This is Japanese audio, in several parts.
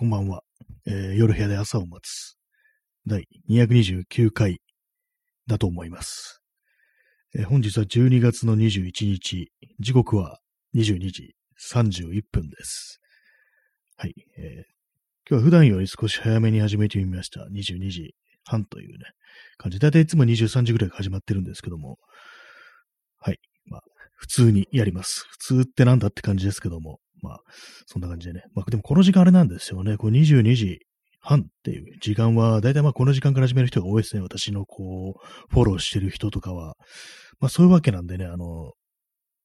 こんばんは。えー夜部屋で朝を待つ。第229回だと思います。えー本日は12月の21日、時刻は22時31分です。はい。えー今日は普段より少し早めに始めてみました。22時半というね、感じ。だいたいいつも23時ぐらいから始まってるんですけども、はい。まあ、普通にやります。普通ってなんだって感じですけども、まあ、そんな感じでね。まあ、でもこの時間あれなんですよね。こう22時半っていう時間は、だいたいまあこの時間から始める人が多いですね。私のこう、フォローしてる人とかは。まあそういうわけなんでね、あの、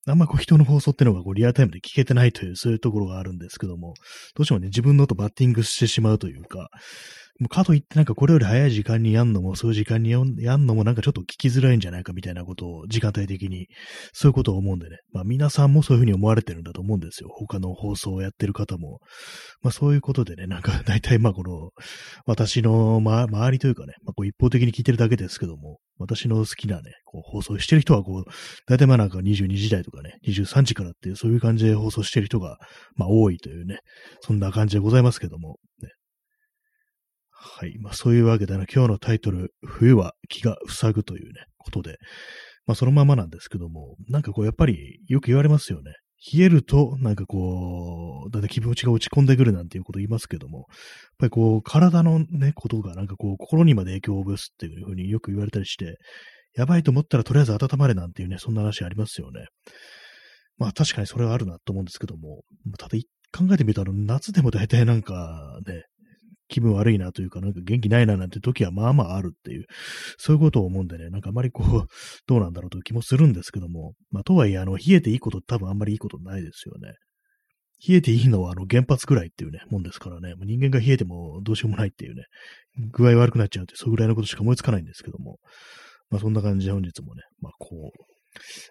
あんまこう人の放送っていうのがこうリアルタイムで聞けてないという、そういうところがあるんですけども、どうしてもね、自分のとバッティングしてしまうというか、もうかといってなんかこれより早い時間にやんのも、そういう時間にやんのもなんかちょっと聞きづらいんじゃないかみたいなことを時間帯的に、そういうことを思うんでね。まあ皆さんもそういうふうに思われてるんだと思うんですよ。他の放送をやってる方も。まあそういうことでね、なんか 大体まあこの、私の、ま、周りというかね、まあこう一方的に聞いてるだけですけども、私の好きなね、こう放送してる人はこう、大体まあなんか22時台とかね、23時からっていうそういう感じで放送してる人が、まあ多いというね、そんな感じでございますけども、ね。はい。まあそういうわけでね、今日のタイトル、冬は気が塞ぐというね、ことで、まあそのままなんですけども、なんかこうやっぱりよく言われますよね。冷えると、なんかこう、だいたい気持ちが落ち込んでくるなんていうこと言いますけども、やっぱりこう、体のね、ことがなんかこう、心にまで影響を及ぼすっていうふうによく言われたりして、やばいと思ったらとりあえず温まれなんていうね、そんな話ありますよね。まあ確かにそれはあるなと思うんですけども、ただ考えてみたら夏でも大体なんかね、気分悪いなというか、なんか元気ないななんて時はまあまああるっていう、そういうことを思うんでね、なんかあまりこう、どうなんだろうという気もするんですけども、まあとはいえ、あの、冷えていいこと多分あんまりいいことないですよね。冷えていいのはあの原発ぐらいっていうね、もんですからね、人間が冷えてもどうしようもないっていうね、具合悪くなっちゃうって、それぐらいのことしか思いつかないんですけども、まあそんな感じで本日もね、まあこう、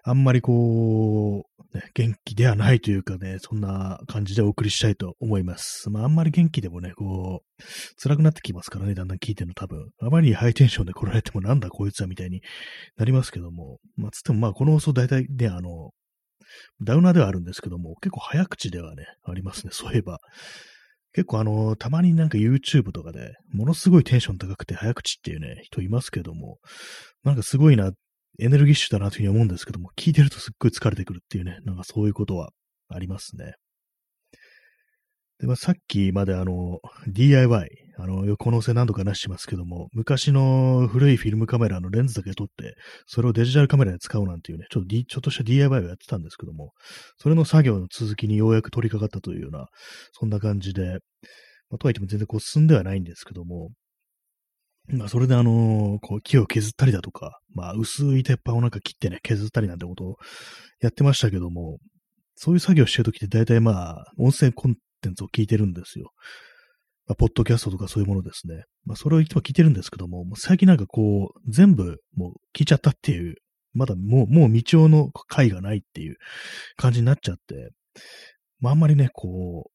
あんまりこう、ね、元気ではないというかね、そんな感じでお送りしたいと思います。まああんまり元気でもね、こう、辛くなってきますからね、だんだん聞いてるの多分。あまりにハイテンションで来られてもなんだこいつはみたいになりますけども、まあつってもまあこの放送大体ね、あの、ダウナーではあるんですけども、結構早口ではね、ありますね、そういえば。結構あの、たまになんか YouTube とかで、ものすごいテンション高くて早口っていうね、人いますけども、なんかすごいな、エネルギッシュだなというふうに思うんですけども、聞いてるとすっごい疲れてくるっていうね、なんかそういうことはありますね。で、まあ、さっきまであの、DIY、あの、横のせ何度か話してますけども、昔の古いフィルムカメラのレンズだけ撮って、それをデジタルカメラで使うなんていうね、ちょっと、D、ちょっとした DIY をやってたんですけども、それの作業の続きにようやく取り掛かったというような、そんな感じで、まあ、とはいっても全然こう進んではないんですけども、まあ、それであのこう、木を削ったりだとか、まあ、薄い鉄板をなんか切ってね、削ったりなんてことをやってましたけども、そういう作業してるときって大体まあ、音声コンテンツを聞いてるんですよ。まあ、ポッドキャストとかそういうものですね。まあ、それをいつも聞いてるんですけども、最近なんかこう、全部もう聞いちゃったっていう、まだもう、もう未調の回がないっていう感じになっちゃって、まあ、あんまりね、こう、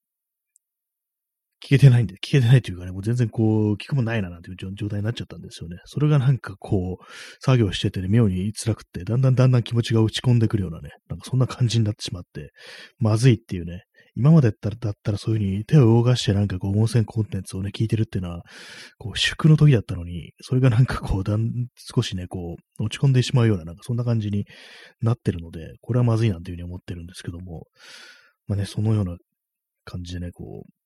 聞けてないんで、聞けてないというかね、もう全然こう、聞くもないななんていう状態になっちゃったんですよね。それがなんかこう、作業しててね、妙に辛くって、だんだんだんだん気持ちが落ち込んでくるようなね、なんかそんな感じになってしまって、まずいっていうね、今までだったら、だったらそういう風に手を動かしてなんかこう、温泉コンテンツをね、聞いてるっていうのは、こう、祝の時だったのに、それがなんかこう、だん、少しね、こう、落ち込んでしまうような、なんかそんな感じになってるので、これはまずいなんていう風に思ってるんですけども、まあね、そのような感じでね、こう、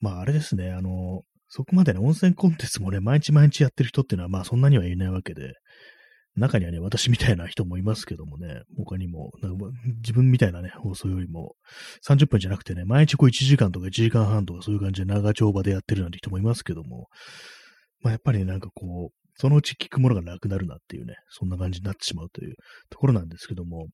まああれですね、あの、そこまでね、温泉コンテンツもね、毎日毎日やってる人っていうのは、まあそんなにはいないわけで、中にはね、私みたいな人もいますけどもね、他にも、自分みたいなね、放送よりも、30分じゃなくてね、毎日こう1時間とか1時間半とかそういう感じで長丁場でやってるなんて人もいますけども、まあやっぱり、なんかこう、そのうち聞くものがなくなるなっていうね、そんな感じになってしまうというところなんですけども、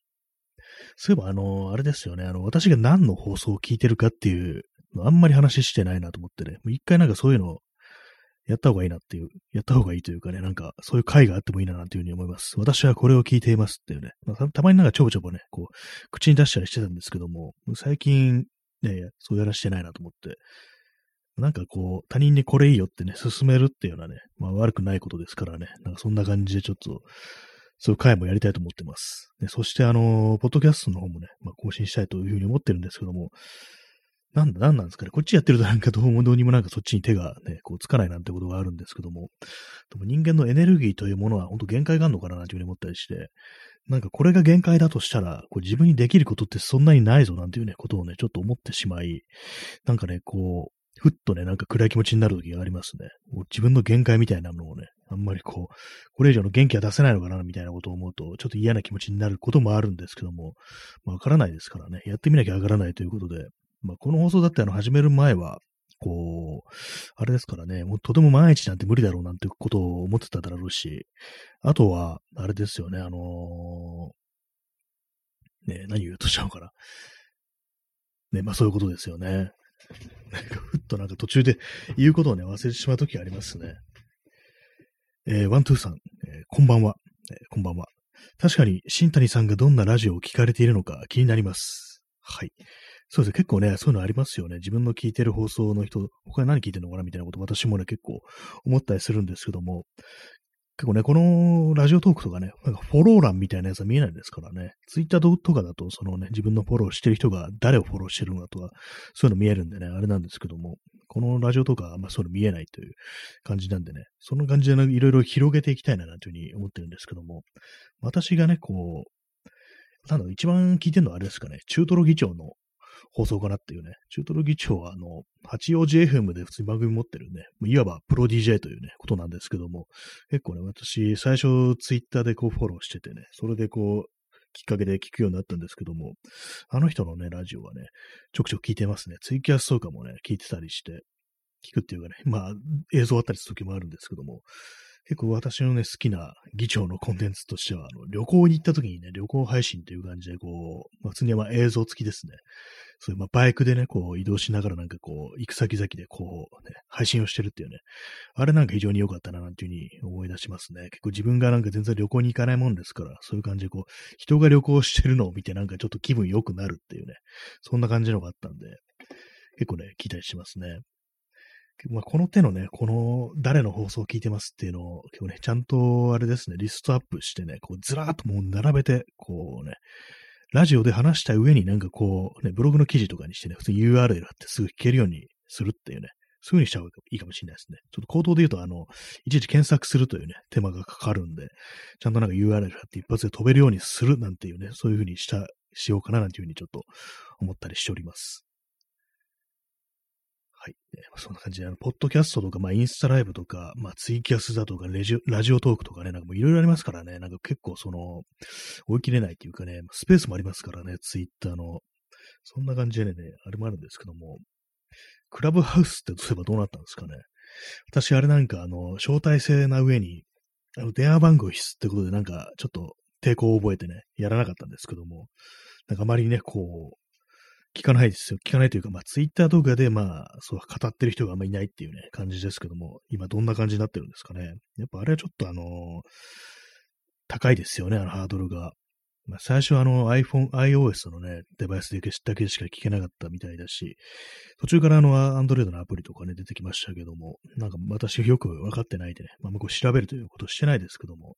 そういえばあの、あれですよね、あの、私が何の放送を聞いてるかっていうあんまり話してないなと思ってね、もう一回なんかそういうのをやった方がいいなっていう、やった方がいいというかね、なんかそういう回があってもいいななんていうふうに思います。私はこれを聞いていますっていうね、まあ、たまになんかちょぼちょぼね、こう、口に出したりしてたんですけども、最近ね、そうやらしてないなと思って、なんかこう、他人にこれいいよってね、勧めるっていうのはね、まあ悪くないことですからね、なんかそんな感じでちょっと、そういう回もやりたいと思ってます。でそしてあの、ポッドキャストの方もね、まあ、更新したいというふうに思ってるんですけども、なんだ、なんなんですかね。こっちやってるとなんかどうもどうにもなんかそっちに手がね、こうつかないなんてことがあるんですけども、でも人間のエネルギーというものは本当限界があるのかななんていうふうに思ったりして、なんかこれが限界だとしたら、こう自分にできることってそんなにないぞなんていうね、ことをね、ちょっと思ってしまい、なんかね、こう、ふっとね、なんか暗い気持ちになる時がありますね。自分の限界みたいなものをね、あんまりこう、これ以上の元気は出せないのかな、みたいなことを思うと、ちょっと嫌な気持ちになることもあるんですけども、まあ、わからないですからね、やってみなきゃわからないということで、まあ、この放送だってあの、始める前は、こう、あれですからね、もうとても毎日なんて無理だろうなんてことを思ってただろうし、あとは、あれですよね、あのー、ね、何言うとしちゃうかな。ね、まあそういうことですよね。なんか、ふっとなんか途中で言うことをね、忘れてしまうときありますね。えー、ワントゥーさん、えー、こんばんは、えー、こんばんは。確かに、新谷さんがどんなラジオを聞かれているのか気になります。はい。そうです。結構ね、そういうのありますよね。自分の聞いてる放送の人、他に何聞いてるのかなみたいなこと私もね、結構思ったりするんですけども、結構ね、このラジオトークとかね、なんかフォロー欄みたいなやつは見えないですからね。ツイッターとかだと、そのね、自分のフォローしてる人が誰をフォローしてるのかとか、そういうの見えるんでね、あれなんですけども、このラジオとかはあんまそういうの見えないという感じなんでね、その感じでいろいろ広げていきたいななんていうふうに思ってるんですけども、私がね、こう、なんだ、一番聞いてるのはあれですかね、中トロ議長の放送かなっていうね、中トロ議長は、あの、八王子 FM で普通に番組持ってるね、いわばプロ DJ というね、ことなんですけども、結構ね、私、最初ツイッターでこうフォローしててね、それでこう、きっかけで聞くようになったんですけども、あの人のね、ラジオはね、ちょくちょく聞いてますね。ツイキャスとかもね、聞いてたりして、聞くっていうかね、まあ、映像あったりする時もあるんですけども、結構私のね、好きな議長のコンテンツとしては、あの旅行に行った時にね、旅行配信という感じで、こう、まあ、普通にまあ映像付きですね。そういう、まあ、バイクでね、こう、移動しながらなんかこう、行く先々でこう、ね、配信をしてるっていうね。あれなんか非常に良かったな、なんていうふうに思い出しますね。結構自分がなんか全然旅行に行かないもんですから、そういう感じでこう、人が旅行してるのを見てなんかちょっと気分良くなるっていうね。そんな感じのがあったんで、結構ね、期待しますね。まあ、この手のね、この誰の放送を聞いてますっていうのを、結構ね、ちゃんとあれですね、リストアップしてね、こうずらーっともう並べて、こうね、ラジオで話した上になんかこう、ね、ブログの記事とかにしてね、普通に URL あってすぐ聞けるようにするっていうね、そういう風にした方がいいかもしれないですね。ちょっと口頭で言うと、あの、いちいち検索するというね、手間がかかるんで、ちゃんとなんか URL あって一発で飛べるようにするなんていうね、そういう風にした、しようかななんていう風にちょっと思ったりしております。はい。そんな感じで、あの、ポッドキャストとか、まあ、インスタライブとか、まあ、ツイキャスだとか、レジラジオトークとかね、なんかもういろいろありますからね、なんか結構その、追い切れないっていうかね、スペースもありますからね、ツイッターの。そんな感じでね、あれもあるんですけども、クラブハウスってそういえばどうなったんですかね。私、あれなんか、あの、招待制な上に、あの、電話番号必須ってことで、なんか、ちょっと抵抗を覚えてね、やらなかったんですけども、なんかあまりね、こう、聞かないですよ。聞かないというか、まあ、ツイッター動画で、まあ、そう、語ってる人があんまりいないっていうね、感じですけども、今どんな感じになってるんですかね。やっぱあれはちょっとあのー、高いですよね、あのハードルが。まあ、最初はあの iPhone、iOS のね、デバイスだけしか聞けなかったみたいだし、途中からあの Android のアプリとかね、出てきましたけども、なんか私よくわかってないでね、まあ、向こう調べるということしてないですけども、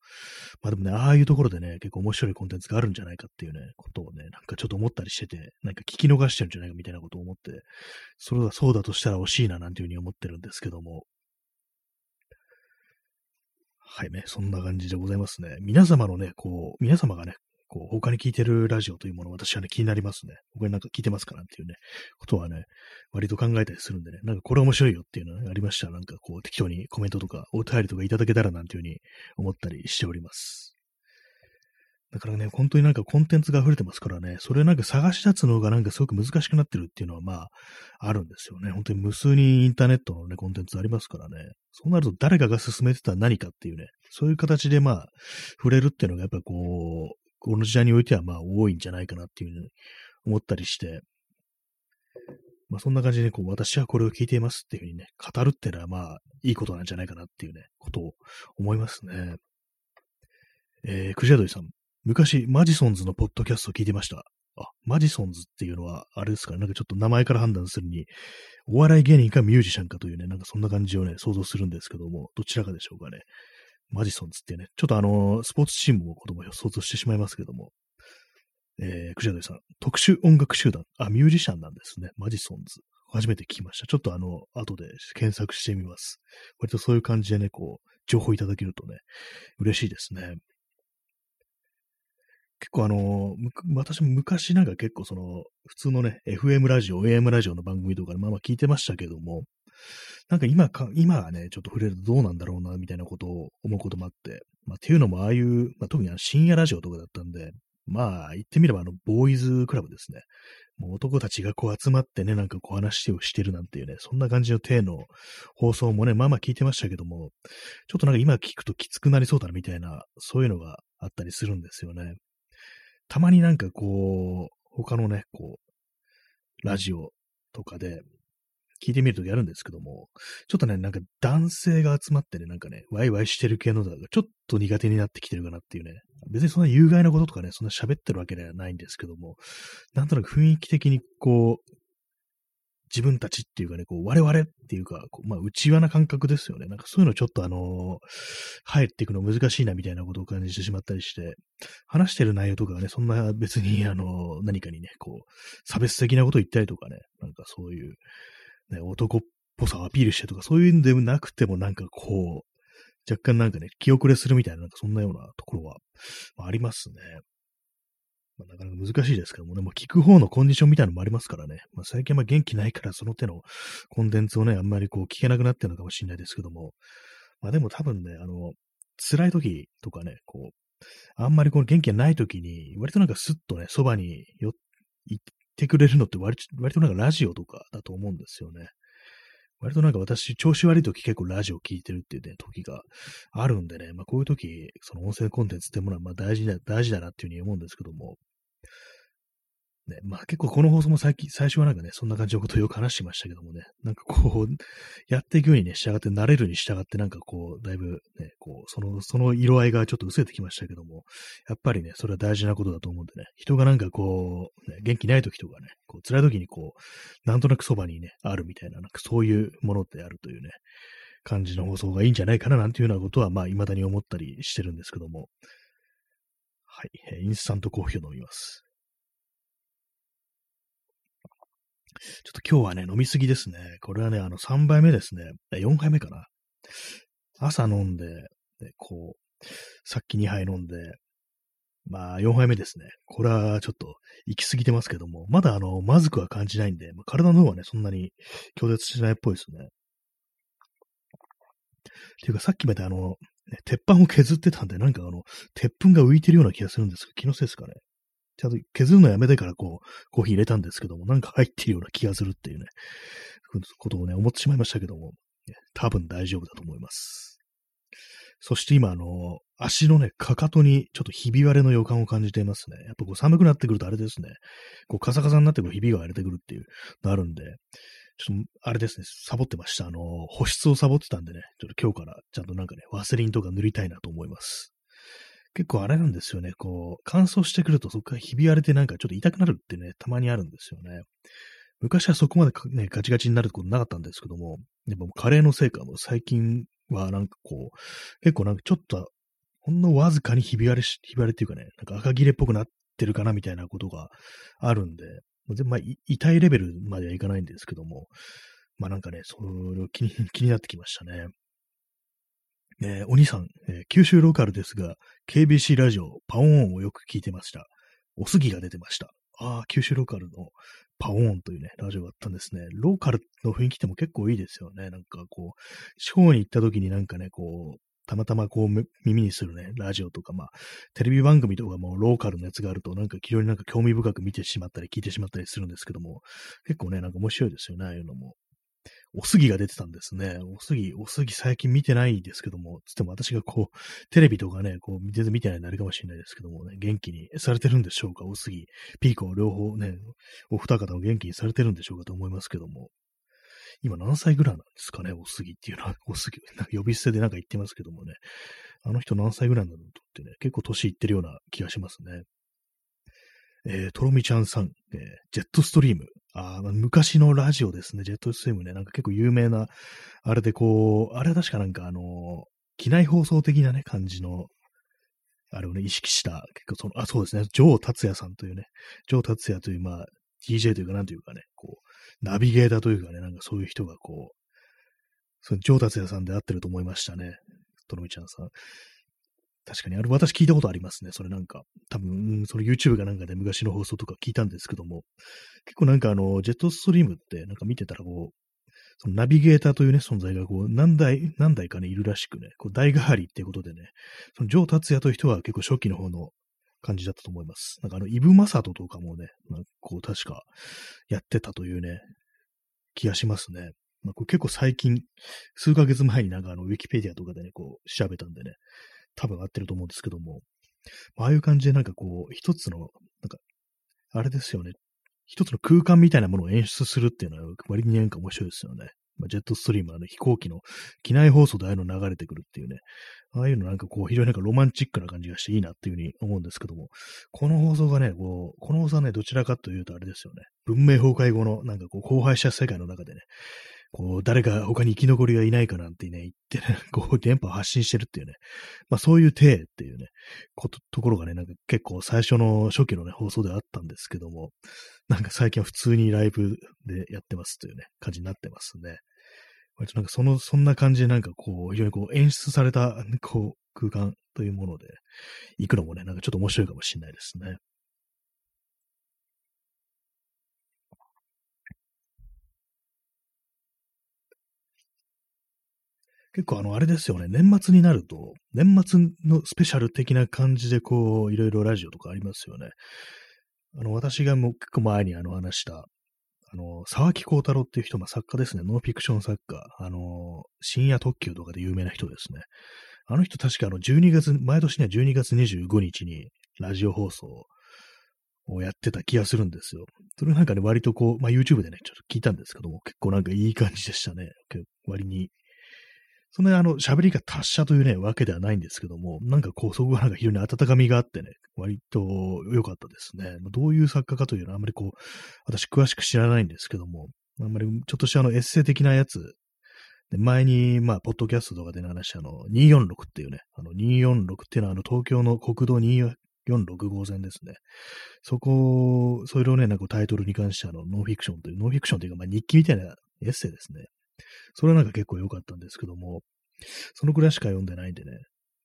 まあでもね、ああいうところでね、結構面白いコンテンツがあるんじゃないかっていうね、ことをね、なんかちょっと思ったりしてて、なんか聞き逃してるんじゃないかみたいなことを思って、それはそうだとしたら惜しいななんていうふうに思ってるんですけども、はいね、そんな感じでございますね。皆様のね、こう、皆様がね、こう、他に聞いてるラジオというもの、私はね、気になりますね。他になんか聞いてますかなんていうね、ことはね、割と考えたりするんでね、なんかこれ面白いよっていうのがありましたら、なんかこう、適当にコメントとか、お便りとかいただけたらなんていうふうに思ったりしております。だからね、本当になんかコンテンツが溢れてますからね、それなんか探し出すのがなんかすごく難しくなってるっていうのはまあ、あるんですよね。本当に無数にインターネットのね、コンテンツありますからね。そうなると誰かが進めてた何かっていうね、そういう形でまあ、触れるっていうのがやっぱこう、この時代においてはまあ多いんじゃないかなっていうふうに思ったりして、まあそんな感じでこう私はこれを聞いていますっていうふうにね、語るっていうのはまあいいことなんじゃないかなっていうね、ことを思いますね。えー、クジャドイさん。昔、マジソンズのポッドキャストを聞いてました。あ、マジソンズっていうのは、あれですかね、なんかちょっと名前から判断するに、お笑い芸人かミュージシャンかというね、なんかそんな感じをね、想像するんですけども、どちらかでしょうかね。マジソンズってね、ちょっとあの、スポーツチームのことも想像してしまいますけども、えー、クジャドイさん、特殊音楽集団。あ、ミュージシャンなんですね。マジソンズ。初めて聞きました。ちょっとあの、後で検索してみます。割とそういう感じでね、こう、情報いただけるとね、嬉しいですね。結構あの、私も昔なんか結構その、普通のね、FM ラジオ、AM ラジオの番組とかでまあまあ聞いてましたけども、なんか今か、今はね、ちょっと触れるとどうなんだろうな、みたいなことを思うこともあって、まあっていうのもああいう、まあ特にあの深夜ラジオとかだったんで、まあ言ってみればあの、ボーイズクラブですね。もう男たちがこう集まってね、なんかこう話をしてるなんていうね、そんな感じの体の放送もね、まあまあ聞いてましたけども、ちょっとなんか今聞くときつくなりそうだなみたいな、そういうのがあったりするんですよね。たまになんかこう、他のね、こう、ラジオとかで聞いてみるときあるんですけども、ちょっとね、なんか男性が集まってね、なんかね、ワイワイしてる系のだがちょっと苦手になってきてるかなっていうね、別にそんな有害なこととかね、そんな喋ってるわけではないんですけども、なんとなく雰囲気的にこう、自分たちっていうかね、こう、我々っていうか、こうまあ、内輪な感覚ですよね。なんかそういうのちょっとあのー、入っていくの難しいなみたいなことを感じてしまったりして、話してる内容とかがね、そんな別にあのー、何かにね、こう、差別的なことを言ったりとかね、なんかそういう、ね、男っぽさをアピールしてとか、そういうんでもなくてもなんかこう、若干なんかね、気遅れするみたいな、なんかそんなようなところは、まあ、ありますね。まあ、なかなか難しいですけどもね、もう聞く方のコンディションみたいなのもありますからね。まあ、最近は元気ないからその手のコンテンツをね、あんまりこう聞けなくなってるのかもしれないですけども、まあでも多分ね、あの、辛い時とかね、こう、あんまりこの元気がない時に、割となんかスッとね、そばに寄ってくれるのって割割となんかラジオとかだと思うんですよね。割となんか私、調子悪い時結構ラジオ聞いてるっていうね、時があるんでね、まあこういう時、その音声コンテンツってものはまあ大事だ、大事だなっていうふうに思うんですけども、ね、まあ結構この放送も最近、最初はなんかね、そんな感じのことをよく話してましたけどもね、なんかこう、やっていくようにね、従って慣れるに従ってなんかこう、だいぶね、こう、その、その色合いがちょっと薄れてきましたけども、やっぱりね、それは大事なことだと思うんでね、人がなんかこう、ね、元気ない時とかね、こう、辛い時にこう、なんとなくそばにね、あるみたいな、なんかそういうものであるというね、感じの放送がいいんじゃないかななんていうようなことは、まあ、未だに思ったりしてるんですけども、はい、インスタントコーヒーを飲みます。ちょっと今日はね、飲みすぎですね。これはね、あの、3杯目ですね。4杯目かな。朝飲んで、でこう、さっき2杯飲んで、まあ、4杯目ですね。これはちょっと行き過ぎてますけども、まだあの、まずくは感じないんで、まあ、体の方はね、そんなに拒絶しないっぽいですね。っていうか、さっきまであの、ね、鉄板を削ってたんで、なんかあの、鉄粉が浮いてるような気がするんですけど、気のせいですかね。ちゃんと削るのやめてからこう、コーヒー入れたんですけども、なんか入ってるような気がするっていうね、ことをね、思ってしまいましたけども、多分大丈夫だと思います。そして今、あの、足のね、かかとにちょっとひび割れの予感を感じていますね。やっぱこう寒くなってくるとあれですね、こうカサカサになってくるひびが割れてくるっていうのあるんで、ちょっと、あれですね、サボってました。あの、保湿をサボってたんでね、ちょっと今日からちゃんとなんかね、ワセリンとか塗りたいなと思います。結構あれなんですよね。こう、乾燥してくるとそこからひび割れてなんかちょっと痛くなるってね、たまにあるんですよね。昔はそこまでね、ガチガチになることなかったんですけども、やっぱカレーのせいかも最近はなんかこう、結構なんかちょっと、ほんのわずかにひび割れし、ひび割れっていうかね、なんか赤切れっぽくなってるかなみたいなことがあるんで、まあ、痛いレベルまではいかないんですけども、まあなんかね、それを気に 気になってきましたね。えー、お兄さん、えー、九州ローカルですが、KBC ラジオ、パオーンをよく聞いてました。おすぎが出てました。ああ、九州ローカルのパオーンというね、ラジオがあったんですね。ローカルの雰囲気っても結構いいですよね。なんかこう、地方に行った時になんかね、こう、たまたまこう耳にするね、ラジオとか、まあ、テレビ番組とかもローカルのやつがあると、なんか非常になんか興味深く見てしまったり聞いてしまったりするんですけども、結構ね、なんか面白いですよね、ああいうのも。おすぎが出てたんですね。おすぎ、おすぎ最近見てないですけども、つっても私がこう、テレビとかね、こう、全然見てないのあるかもしれないですけどもね、元気にされてるんでしょうか、おすぎ。ピーコ両方ね、お二方を元気にされてるんでしょうかと思いますけども。今何歳ぐらいなんですかね、おすぎっていうのは、おすぎ、なんか呼び捨てでなんか言ってますけどもね。あの人何歳ぐらいなんだろうってね、結構年いってるような気がしますね。えー、とろみちゃんさん、えー、ジェットストリーム。あ昔のラジオですね、ジェットストリームね。なんか結構有名な、あれでこう、あれは確かなんかあの、機内放送的なね、感じのあれをね、意識した、結構その、あ、そうですね、ジョー達也さんというね、ジョー達也という、まあ、DJ というか、なんというかね、こう、ナビゲーターというかね、なんかそういう人がこう、そのジョー達也さんで合ってると思いましたね。とのみちゃんさん。確かに、あれ、私聞いたことありますね。それなんか。多分、その YouTube かなんかで昔の放送とか聞いたんですけども、結構なんかあの、ジェットストリームってなんか見てたらこう、そのナビゲーターというね、存在がこう、何台、何台かね、いるらしくね、こう、代替わりっていうことでね、そのジョー達也という人は結構初期の方の感じだったと思います。なんかあの、イブ・マサトとかもね、なんかこう、確かやってたというね、気がしますね。まあ、これ結構最近、数ヶ月前になんかあの、ウィキペディアとかでね、こう、調べたんでね、多分合ってると思うんですけども、ああいう感じでなんかこう、一つの、なんか、あれですよね、一つの空間みたいなものを演出するっていうのは割になんか面白いですよね。まあ、ジェットストリーム、あの飛行機の機内放送でああいうの流れてくるっていうね、ああいうのなんかこう、非常になんかロマンチックな感じがしていいなっていうふうに思うんですけども、この放送がね、こう、この放送はね、どちらかというとあれですよね、文明崩壊後のなんかこう、荒廃した世界の中でね、こう、誰か他に生き残りがいないかなんてね、言ってね、こう、電波を発信してるっていうね、まあそういう体っていうね、こと、ところがね、なんか結構最初の初期のね、放送であったんですけども、なんか最近は普通にライブでやってますというね、感じになってますね。割となんかその、そんな感じでなんかこう、非常にこう演出された、こう、空間というもので、行くのもね、なんかちょっと面白いかもしれないですね。結構あの、あれですよね、年末になると、年末のスペシャル的な感じでこう、いろいろラジオとかありますよね。あの、私がもう結構前にあの話した、あの、沢木幸太郎っていう人、まあ、作家ですね。ノンフィクション作家。あの、深夜特急とかで有名な人ですね。あの人確かあの、12月、毎年ね、12月25日にラジオ放送をやってた気がするんですよ。それなんかね、割とこう、まあ、YouTube でね、ちょっと聞いたんですけども、結構なんかいい感じでしたね。割にそんなにあの、喋りが達者というね、わけではないんですけども、なんかこう、そこがなんか非常に温かみがあってね、割と良かったですね。どういう作家かというのはあんまりこう、私詳しく知らないんですけども、あんまりちょっとしたあの、エッセイ的なやつ、前に、まあ、ポッドキャストとかで話したあの、246っていうね、あの、246っていうのはあの、東京の国道246号線ですね。そこ、それをね、なんかタイトルに関してあの、ノンフィクションという、ノンフィクションというか、まあ、日記みたいなエッセイですね。それはなんか結構良かったんですけども、そのくらいしか読んでないんでね、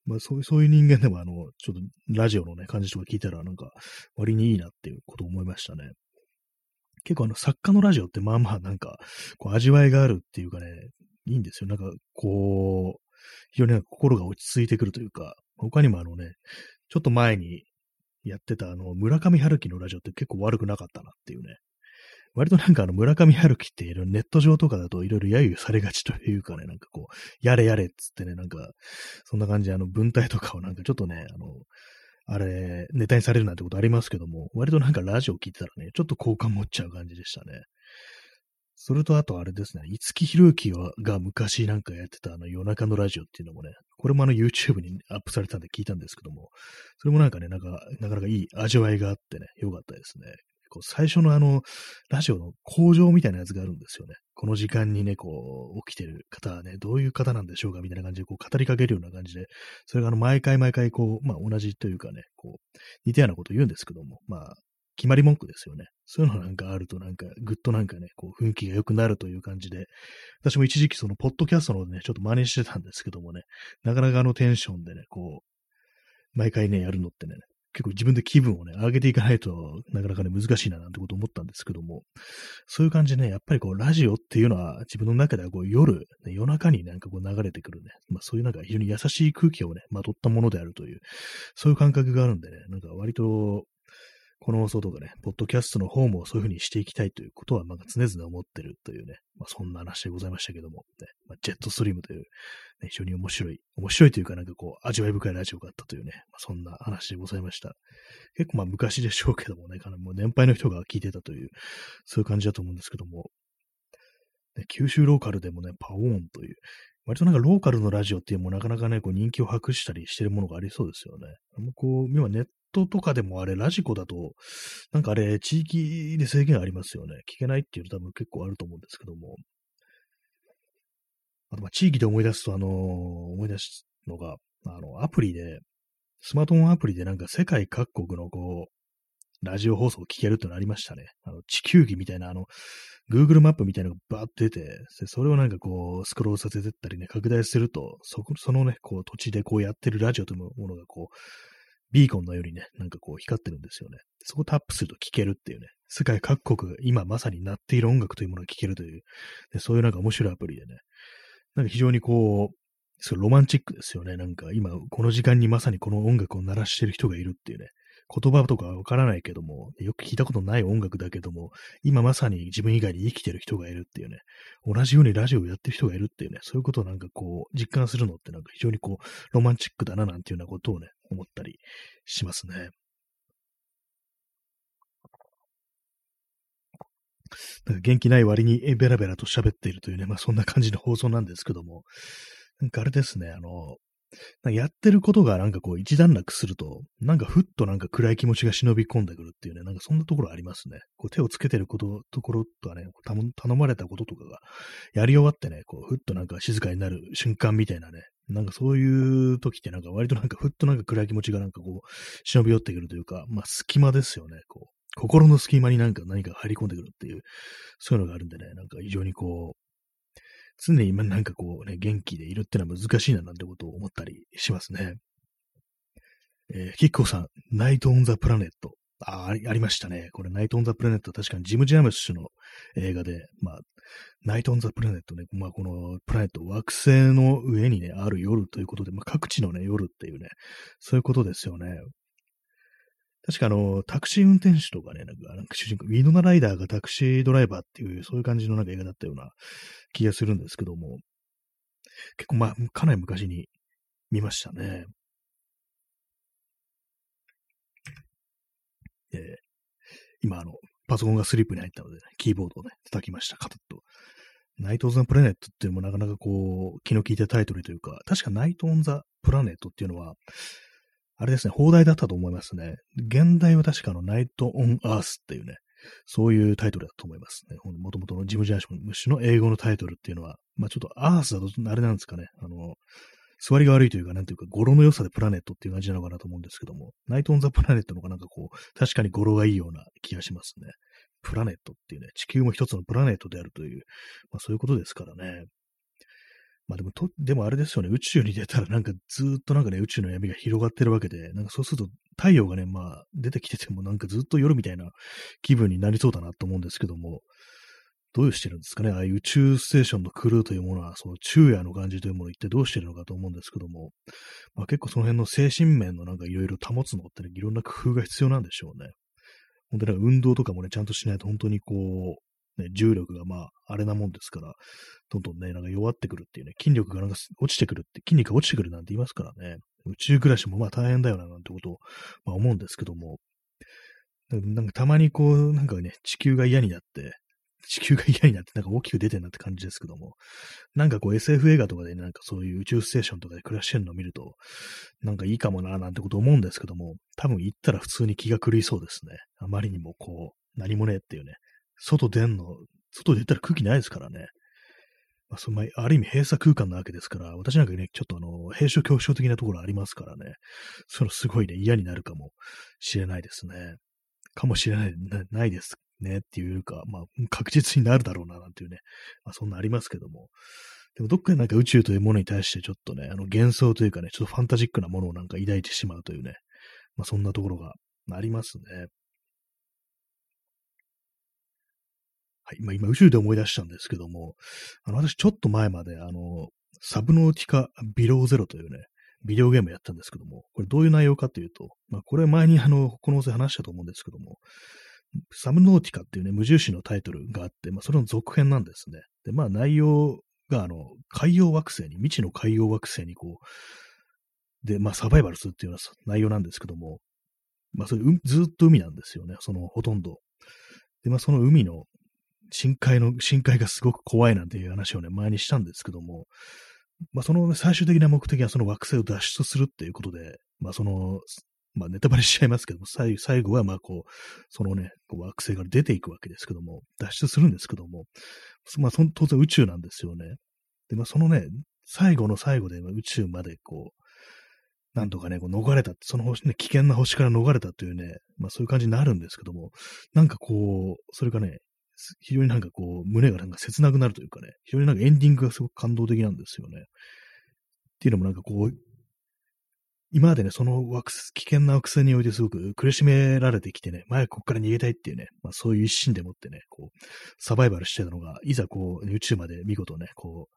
まあそういうそういう人間でもあの、ちょっとラジオのね、感じとか聞いたらなんか割にいいなっていうことを思いましたね。結構あの作家のラジオってまあまあなんか、こう味わいがあるっていうかね、いいんですよ。なんかこう、非常に心が落ち着いてくるというか、他にもあのね、ちょっと前にやってたあの、村上春樹のラジオって結構悪くなかったなっていうね、割となんかあの村上春樹っているネット上とかだといろいろ揶揄されがちというかね、なんかこう、やれやれっつってね、なんか、そんな感じであの文体とかをなんかちょっとね、あの、あれ、ネタにされるなんてことありますけども、割となんかラジオ聞いてたらね、ちょっと好感持っちゃう感じでしたね。それとあとあれですね、五木ひろゆきが昔なんかやってたあの夜中のラジオっていうのもね、これもあの YouTube にアップされたんで聞いたんですけども、それもなんかね、なんか、なかなかいい味わいがあってね、よかったですね。こう最初のあの、ラジオの工場みたいなやつがあるんですよね。この時間にね、こう、起きてる方はね、どういう方なんでしょうかみたいな感じで、こう、語りかけるような感じで、それがあの、毎回毎回、こう、まあ、同じというかね、こう、似たようなこと言うんですけども、まあ、決まり文句ですよね。そういうのなんかあるとなんか、ぐっとなんかね、こう、雰囲気が良くなるという感じで、私も一時期その、ポッドキャストのね、ちょっと真似してたんですけどもね、なかなかあのテンションでね、こう、毎回ね、やるのってね、結構自分で気分をね、上げていかないとなかなかね、難しいななんてこと思ったんですけども、そういう感じでね、やっぱりこう、ラジオっていうのは自分の中ではこう、夜、ね、夜中になんかこう流れてくるね、まあそういうなんか非常に優しい空気をね、まとったものであるという、そういう感覚があるんでね、なんか割と、この放送とかね、ポッドキャストの方もそういう風にしていきたいということは、まあ、常々思ってるというね、まあ、そんな話でございましたけども、ね、まあ、ジェットストリームという、ね、非常に面白い、面白いというかなんかこう、味わい深いラジオがあったというね、まあ、そんな話でございました。結構まあ昔でしょうけどもね、かなもう年配の人が聞いてたという、そういう感じだと思うんですけども、ね、九州ローカルでもね、パオーンという、割となんかローカルのラジオっていうのもなかなかね、こう人気を博したりしてるものがありそうですよね。こう、今ネットとかでもあれ、ラジコだと、なんかあれ、地域で制限ありますよね。聞けないっていうの多分結構あると思うんですけども。あと、ま、地域で思い出すと、あのー、思い出すのが、あの、アプリで、スマートフォンアプリでなんか世界各国のこう、ラジオ放送を聞けるってのありましたね。あの、地球儀みたいな、あの、Google マップみたいなのがバーって出て、それをなんかこう、スクロールさせてったりね、拡大すると、そ、そのね、こう、土地でこうやってるラジオというものがこう、ビーコンのようにね、なんかこう光ってるんですよね。そこをタップすると聴けるっていうね、世界各国が、今まさになっている音楽というものが聴けるという、でそういうなんか面白いアプリでね、なんか非常にこう、すごいロマンチックですよね。なんか今、この時間にまさにこの音楽を鳴らしてる人がいるっていうね、言葉とかわからないけども、よく聞いたことない音楽だけども、今まさに自分以外に生きてる人がいるっていうね、同じようにラジオをやってる人がいるっていうね、そういうことをなんかこう、実感するのってなんか非常にこう、ロマンチックだななんていうようなことをね、思ったりしますね。なんか元気ない割にベラベラと喋っているというね、まあそんな感じの放送なんですけども、なんかあれですね、あの、やってることがなんかこう一段落すると、なんかふっとなんか暗い気持ちが忍び込んでくるっていうね、なんかそんなところありますね。こう手をつけてること、ところとかね、頼まれたこととかがやり終わってね、こうふっとなんか静かになる瞬間みたいなね、なんかそういう時ってなんか割となんかふっとなんか暗い気持ちがなんかこう忍び寄ってくるというか、まあ隙間ですよね、こう。心の隙間になんか何か入り込んでくるっていう、そういうのがあるんでね、なんか非常にこう、常に今なんかこうね、元気でいるってのは難しいななんてことを思ったりしますね。えー、キッコさん、ナイト・オン・ザ・プラネット。ああ、りましたね。これ、ナイト・オン・ザ・プラネット確かにジム・ジャームス氏の映画で、まあ、ナイト・オン・ザ・プラネットね、まあ、このプラネット、惑星の上にね、ある夜ということで、まあ、各地のね、夜っていうね、そういうことですよね。確かあの、タクシー運転手とかね、なんか、なんか主人公、ウィノナライダーがタクシードライバーっていう、そういう感じのなんか映画だったような気がするんですけども、結構まあ、かなり昔に見ましたね。えー、今あの、パソコンがスリープに入ったので、ね、キーボードをね、叩きました、カタッと。ナイト・オン・ザ・プラネットっていうのもなかなかこう、気の利いたタイトルというか、確かナイト・オン・ザ・プラネットっていうのは、あれですね、放題だったと思いますね。現代は確かのナイト・オン・アースっていうね、そういうタイトルだと思いますね。もともとのジム・ジャーシムシの英語のタイトルっていうのは、まあちょっとアースだとあれなんですかね、あの、座りが悪いというか、なんていうか、語呂の良さでプラネットっていう感じなのかなと思うんですけども、ナイト・オン・ザ・プラネットの方がなんかこう、確かに語呂がいいような気がしますね。プラネットっていうね、地球も一つのプラネットであるという、まあそういうことですからね。まあでもと、でもあれですよね、宇宙に出たらなんかずっとなんかね、宇宙の闇が広がってるわけで、なんかそうすると太陽がね、まあ出てきててもなんかずっと夜みたいな気分になりそうだなと思うんですけども、どうしてるんですかね、ああいう宇宙ステーションのクルーというものは、その昼夜の感じというものを一体どうしてるのかと思うんですけども、まあ結構その辺の精神面のなんかいろいろ保つのってね、いろんな工夫が必要なんでしょうね。本当に運動とかもね、ちゃんとしないと本当にこう、ね、重力がまあ、あれなもんですから、どんどんね、なんか弱ってくるっていうね、筋力がなんか落ちてくるって、筋肉が落ちてくるなんて言いますからね、宇宙暮らしもまあ大変だよな、なんてことを、まあ、思うんですけども、なんかたまにこう、なんかね、地球が嫌になって、地球が嫌になってなんか大きく出てるなって感じですけども、なんかこう SF 映画とかで、ね、なんかそういう宇宙ステーションとかで暮らしてるのを見ると、なんかいいかもななんてこと思うんですけども、多分行ったら普通に気が狂いそうですね。あまりにもこう、何もねえっていうね、外出んの、外出たら空気ないですからね。まあ、そのある意味閉鎖空間なわけですから、私なんかね、ちょっとあの、閉所恐怖症的なところありますからね、そのすごいね、嫌になるかもしれないですね。かもしれない、なないですねっていうか、まあ、確実になるだろうな、なんていうね、まあ、そんなありますけども。でも、どっかでなんか宇宙というものに対してちょっとね、あの幻想というかね、ちょっとファンタジックなものをなんか抱いてしまうというね、まあ、そんなところがありますね。はい。まあ、今、宇宙で思い出したんですけども、あの、私、ちょっと前まで、あの、サブノーティカ・ビローゼロというね、ビデオゲームやったんですけども、これどういう内容かというと、まあ、これ前にあの、この音声話したと思うんですけども、サブノーティカっていうね、無印のタイトルがあって、まあ、それの続編なんですね。で、まあ、内容が、あの、海洋惑星に、未知の海洋惑星にこう、で、まあ、サバイバルするっていうような内容なんですけども、まあ、それ、ずっと海なんですよね、その、ほとんど。で、まあ、その海の深海の、深海がすごく怖いなんていう話をね、前にしたんですけども、まあ、その、ね、最終的な目的はその惑星を脱出するっていうことで、まあ、その、まあ、ネタバレしちゃいますけども、最後は、まあ、こう、そのね、こう惑星から出ていくわけですけども、脱出するんですけども、まあ、当然宇宙なんですよね。で、まあ、そのね、最後の最後で宇宙までこう、なんとかね、こう逃れた、その星ね、危険な星から逃れたというね、まあそういう感じになるんですけども、なんかこう、それがね、非常になんかこう、胸がなんか切なくなるというかね、非常になんかエンディングがすごく感動的なんですよね。っていうのもなんかこう、今までね、その惑危険な惑星においてすごく苦しめられてきてね、前ここから逃げたいっていうね、まあそういう一心でもってね、こう、サバイバルしてたのが、いざこう、宇宙まで見事ね、こう、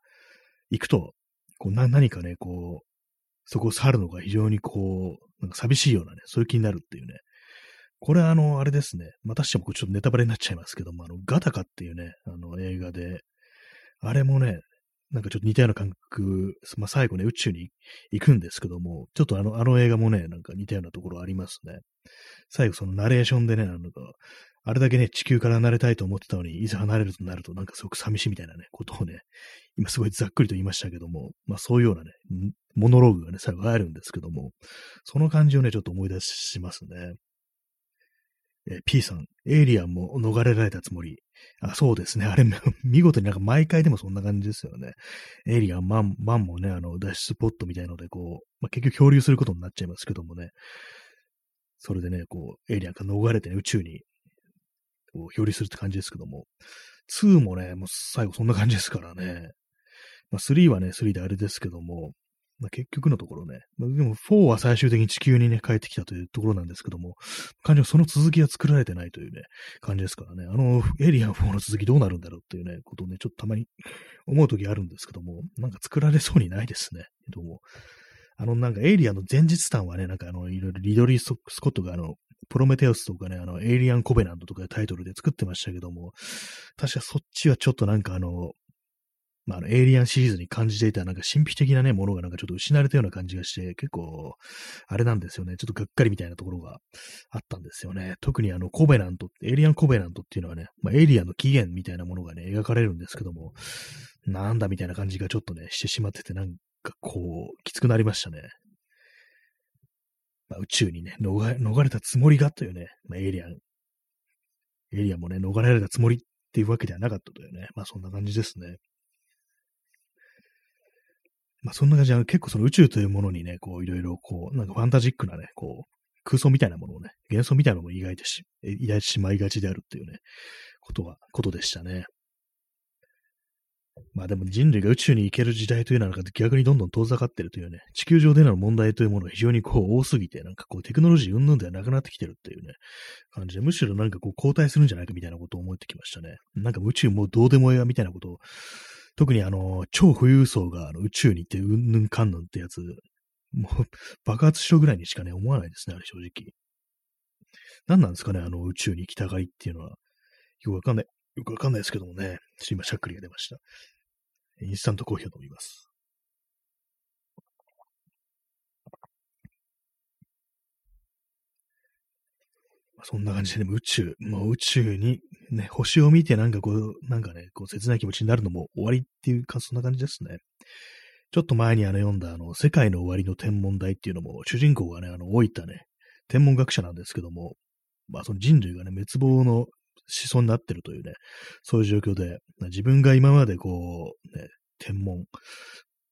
行くと、こうな、何かね、こう、そこを去るのが非常にこう、なんか寂しいようなね、そういう気になるっていうね。これあの、あれですね。またしてもちょっとネタバレになっちゃいますけども、あの、ガタカっていうね、あの映画で、あれもね、なんかちょっと似たような感覚、まあ、最後ね、宇宙に行くんですけども、ちょっとあの、あの映画もね、なんか似たようなところありますね。最後そのナレーションでね、なんか、あれだけね、地球から離れたいと思ってたのに、いざ離れるとなると、なんかすごく寂しいみたいなね、ことをね、今すごいざっくりと言いましたけども、まあそういうようなね、モノローグがね、最後あるんですけども、その感じをね、ちょっと思い出しますね。え P さん、エイリアンも逃れられたつもり。あ、そうですね。あれ、見事になんか毎回でもそんな感じですよね。エイリアン、マン、マンもね、あの、脱出ポットみたいので、こう、まあ、結局漂流することになっちゃいますけどもね。それでね、こう、エイリアンから逃れてね、宇宙にこう、表裏するって感じですけども、2もね、もう最後そんな感じですからね。まあ、3はね、3であれですけども、まあ、結局のところね、まあ、でも4は最終的に地球にね、帰ってきたというところなんですけども、感じはその続きは作られてないというね、感じですからね、あの、エイリアン4の続きどうなるんだろうっていうね、ことをね、ちょっとたまに思うときあるんですけども、なんか作られそうにないですね。どうも。あの、なんかエイリアンの前日談はね、なんかあの、いろいろリドリー・スコットがあの、プロメテウスとかね、あの、エイリアン・コベナントとかでタイトルで作ってましたけども、確かそっちはちょっとなんかあの、まあ、あの、エイリアンシリーズに感じていたなんか神秘的なね、ものがなんかちょっと失われたような感じがして、結構、あれなんですよね。ちょっとがっかりみたいなところがあったんですよね。特にあの、コベナント、エイリアン・コベナントっていうのはね、まあ、エイリアンの起源みたいなものがね、描かれるんですけども、なんだみたいな感じがちょっとね、してしまってて、なんかこう、きつくなりましたね。まあ、宇宙にね逃、逃れたつもりがというね、まあ、エイリアン、エイリアンもね、逃れられたつもりっていうわけではなかったというね、まあそんな感じですね。まあそんな感じで、結構その宇宙というものにね、こういろいろこう、なんかファンタジックなね、こう、空想みたいなものをね、幻想みたいなものを意外とし、抱いてしまいがちであるっていうね、ことは、ことでしたね。まあでも人類が宇宙に行ける時代というのは逆にどんどん遠ざかってるというね、地球上での問題というものが非常にこう多すぎて、なんかこうテクノロジー云々ではなくなってきてるっていうね、感じで、むしろなんかこう後退するんじゃないかみたいなことを思ってきましたね。なんか宇宙もうどうでもええわみたいなことを、特にあの、超富裕層があの宇宙に行ってうんぬんかんぬんってやつ、もう爆発しろぐらいにしかね、思わないですね、あれ正直。何なんですかね、あの宇宙に行きたがりっていうのは。よくわかんない。よくわかんないですけどもね。今、しゃっくりが出ました。インスタントコーヒーを飲みます。そんな感じでね、宇宙、もう宇宙に、ね、星を見てなんかこう、なんかね、こう切ない気持ちになるのも終わりっていうか、そんな感じですね。ちょっと前にあの読んだあの、世界の終わりの天文台っていうのも、主人公がね、あの、老いたね、天文学者なんですけども、まあその人類がね、滅亡の思想になってるというね、そういう状況で、自分が今までこう、ね、天文、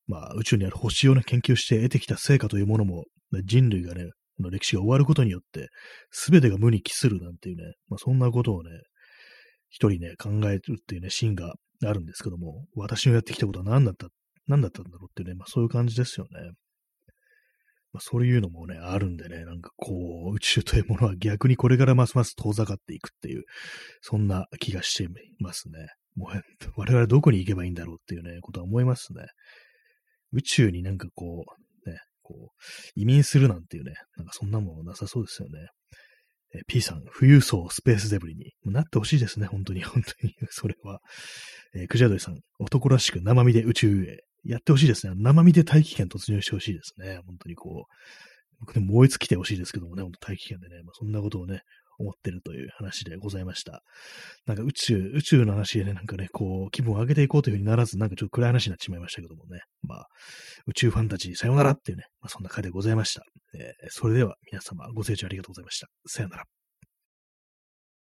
まあ宇宙にある星をね、研究して得てきた成果というものも、人類がね、の歴史が終わることによって、すべてが無に帰するなんていうね、まあそんなことをね、一人ね、考えるっていうね、シーンがあるんですけども、私のやってきたことは何だった、何だったんだろうっていうね、まあそういう感じですよね。まあ、そういうのもね、あるんでね、なんかこう、宇宙というものは逆にこれからますます遠ざかっていくっていう、そんな気がしていますね。もう、我々どこに行けばいいんだろうっていうね、ことは思いますね。宇宙になんかこう、ね、こう、移民するなんていうね、なんかそんなもんなさそうですよね。え P さん、富裕層スペースデブリになってほしいですね、本当に、本当に、それは。えー、クジャドイさん、男らしく生身で宇宙へやってほしいですね。生身で大気圏突入してほしいですね。本当にこう、僕でも燃え尽きてほしいですけどもね、本当大気圏でね、まあ、そんなことをね、思ってるという話でございました。なんか宇宙、宇宙の話でね、なんかね、こう、気分を上げていこうというふうにならず、なんかちょっと暗い話になってしまいましたけどもね。まあ、宇宙ファンタジーさようならっていうね、まあそんな回でございました。えー、それでは皆様ご清聴ありがとうございました。さようなら。